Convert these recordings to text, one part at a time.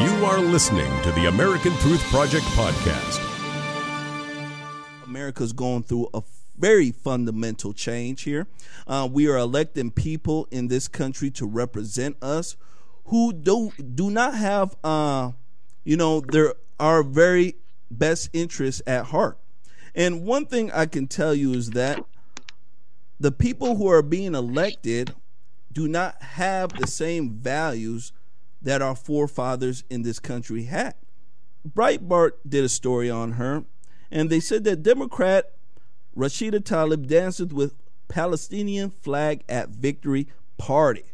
You are listening to the American Truth Project podcast. America's going through a very fundamental change here. Uh, we are electing people in this country to represent us who do do not have, uh, you know, their our very best interests at heart. And one thing I can tell you is that the people who are being elected do not have the same values that our forefathers in this country had. Breitbart did a story on her, and they said that Democrat Rashida Tlaib dances with Palestinian flag at victory party.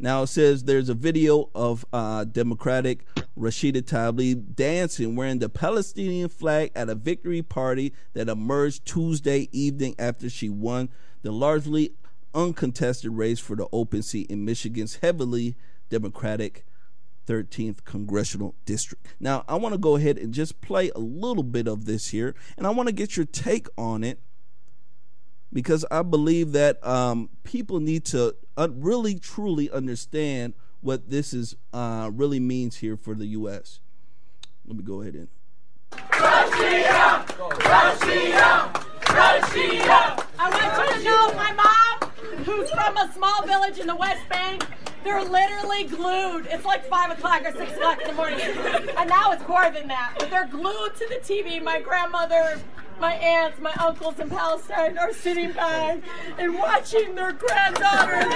Now it says there's a video of uh, Democratic Rashida Tlaib dancing wearing the Palestinian flag at a victory party that emerged Tuesday evening after she won the largely uncontested race for the open seat in Michigan's heavily Democratic 13th congressional district. Now, I want to go ahead and just play a little bit of this here, and I want to get your take on it because I believe that um, people need to uh, really, truly understand what this is uh, really means here for the U.S. Let me go ahead and. Russia! Russia! Russia! I want you to know my mom, who's from a small village in the West Bank, they're literally glued. It's like 5 o'clock or 6 o'clock in the morning. And now it's more than that. But they're glued to the TV. My grandmother, my aunts, my uncles in Palestine are sitting by and watching their granddaughter.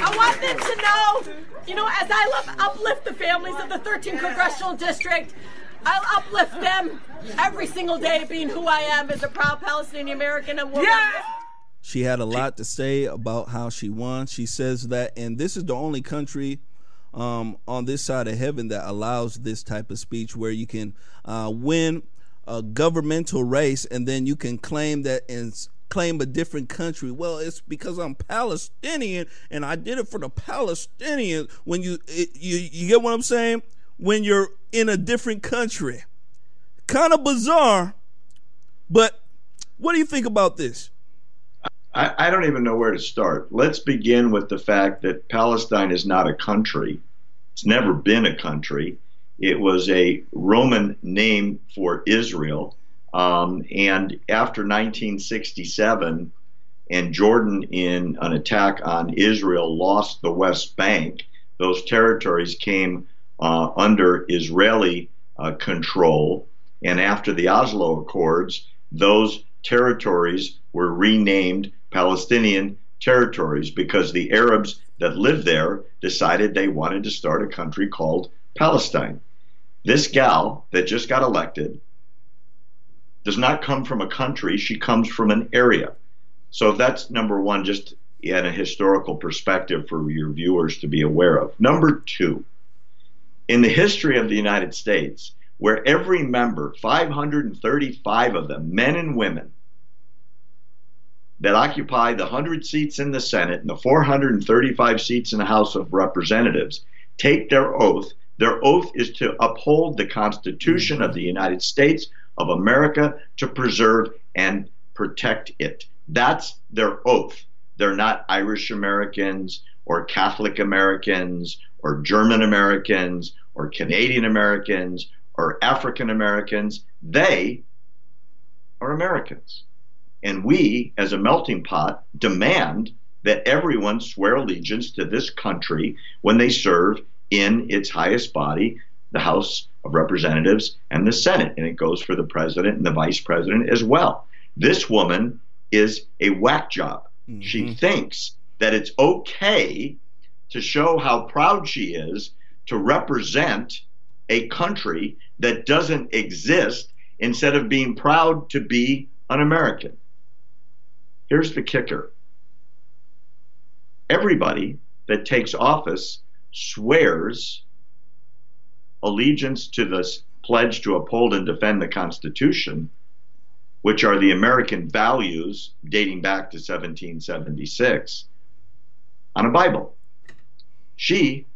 I want them to know, you know, as I love, uplift the families of the 13th congressional district, I'll uplift them every single day being who I am as a proud Palestinian American and woman. She had a lot to say about how she won. She says that, and this is the only country um, on this side of heaven that allows this type of speech where you can uh, win a governmental race and then you can claim that and s- claim a different country. Well, it's because I'm Palestinian and I did it for the Palestinians. When you it, you you get what I'm saying? When you're in a different country, kind of bizarre. But what do you think about this? I, I don't even know where to start. Let's begin with the fact that Palestine is not a country. It's never been a country. It was a Roman name for Israel. Um, and after 1967, and Jordan, in an attack on Israel, lost the West Bank, those territories came uh, under Israeli uh, control. And after the Oslo Accords, those territories were renamed Palestinian territories because the Arabs that lived there decided they wanted to start a country called Palestine. This gal that just got elected does not come from a country, she comes from an area. So that's number one, just in a historical perspective for your viewers to be aware of. Number two, in the history of the United States, where every member, 535 of them, men and women, that occupy the 100 seats in the Senate and the 435 seats in the House of Representatives take their oath. Their oath is to uphold the Constitution of the United States of America to preserve and protect it. That's their oath. They're not Irish Americans or Catholic Americans or German Americans or Canadian Americans or African Americans. They are Americans. And we, as a melting pot, demand that everyone swear allegiance to this country when they serve in its highest body, the House of Representatives and the Senate. And it goes for the president and the vice president as well. This woman is a whack job. She mm-hmm. thinks that it's okay to show how proud she is to represent a country that doesn't exist instead of being proud to be an American. Here's the kicker everybody that takes office swears allegiance to this pledge to uphold and defend the Constitution, which are the American values dating back to 1776, on a Bible. She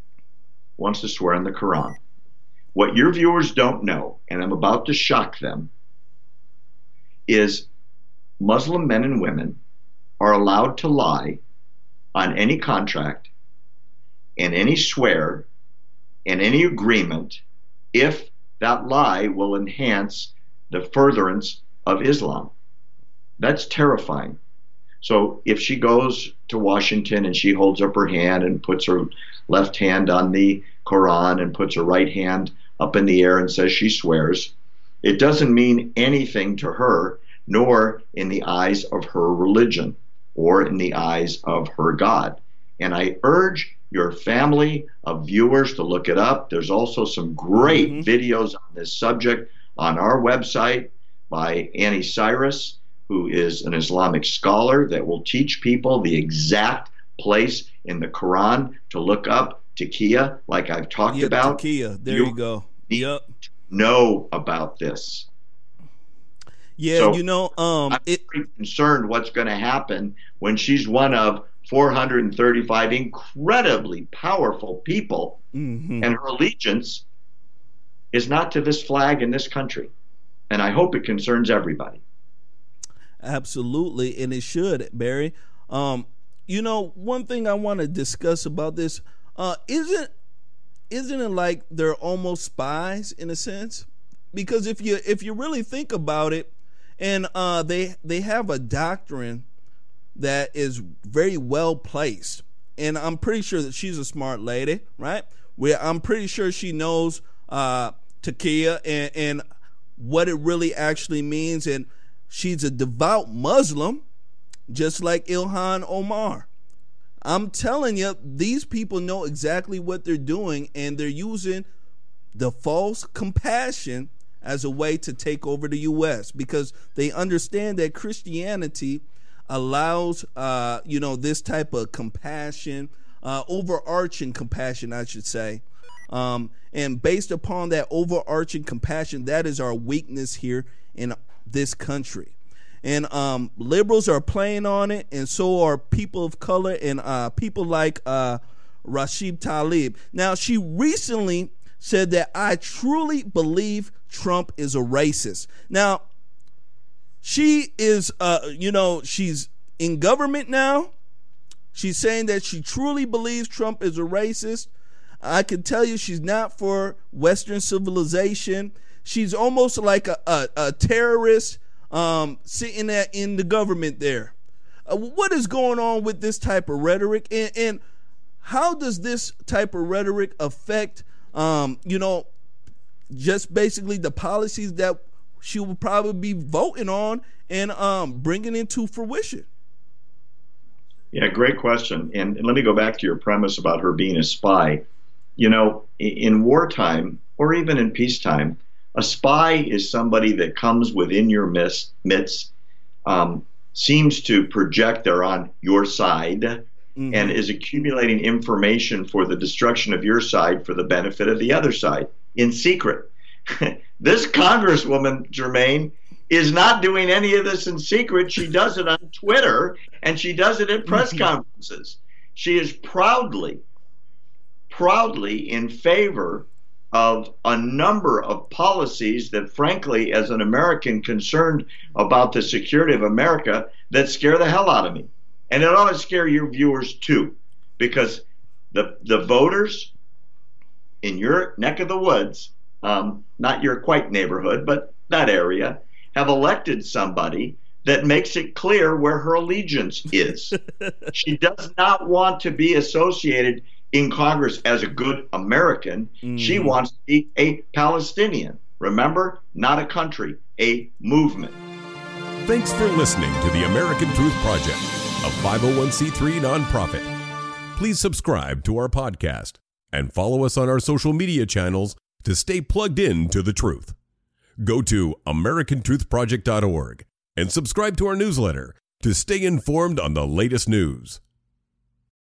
wants to swear on the Quran. what your viewers don't know, and I'm about to shock them, is Muslim men and women are allowed to lie on any contract and any swear and any agreement if that lie will enhance the furtherance of Islam. That's terrifying. So if she goes to Washington and she holds up her hand and puts her left hand on the Quran and puts her right hand up in the air and says she swears, it doesn't mean anything to her, nor in the eyes of her religion or in the eyes of her God. And I urge your family of viewers to look it up. There's also some great mm-hmm. videos on this subject on our website by Anni Cyrus, who is an Islamic scholar that will teach people the exact place in the Quran to look up Taqiyya, like I've talked yep, about. Taqiyya, there you, you go. Yep. Know about this. Yeah, so you know, um, I'm it, concerned what's going to happen when she's one of 435 incredibly powerful people, mm-hmm. and her allegiance is not to this flag in this country. And I hope it concerns everybody. Absolutely, and it should, Barry. Um, you know, one thing I want to discuss about this uh, isn't isn't it like they're almost spies in a sense? Because if you if you really think about it, and uh, they they have a doctrine that is very well placed, and I'm pretty sure that she's a smart lady, right? Where I'm pretty sure she knows uh, Taqiyya and, and what it really actually means, and she's a devout Muslim, just like Ilhan Omar. I'm telling you, these people know exactly what they're doing, and they're using the false compassion as a way to take over the U.S. because they understand that Christianity allows, uh, you know, this type of compassion, uh, overarching compassion, I should say. Um, and based upon that overarching compassion, that is our weakness here in this country and um, liberals are playing on it, and so are people of color and uh, people like uh, Rashid Tlaib. Now, she recently said that I truly believe Trump is a racist. Now, she is, uh, you know, she's in government now. She's saying that she truly believes Trump is a racist. I can tell you she's not for Western civilization. She's almost like a, a, a terrorist um, sitting there in the government there. Uh, what is going on with this type of rhetoric, and, and how does this type of rhetoric affect, um, you know, just basically the policies that she will probably be voting on and um, bringing into fruition? Yeah, great question. And, and let me go back to your premise about her being a spy. You know, in, in wartime or even in peacetime, a spy is somebody that comes within your midst, um, seems to project they're on your side, mm-hmm. and is accumulating information for the destruction of your side for the benefit of the other side in secret. this Congresswoman, Jermaine, is not doing any of this in secret. She does it on Twitter and she does it at press mm-hmm. conferences. She is proudly, proudly in favor of a number of policies that, frankly, as an American concerned about the security of America, that scare the hell out of me. And it ought to scare your viewers too, because the, the voters in your neck of the woods, um, not your quite neighborhood, but that area, have elected somebody that makes it clear where her allegiance is. she does not want to be associated in Congress as a good American. Mm. She wants to be a Palestinian. Remember, not a country, a movement. Thanks for listening to the American Truth Project, a 501c3 nonprofit. Please subscribe to our podcast and follow us on our social media channels to stay plugged in to the truth. Go to americantruthproject.org and subscribe to our newsletter to stay informed on the latest news.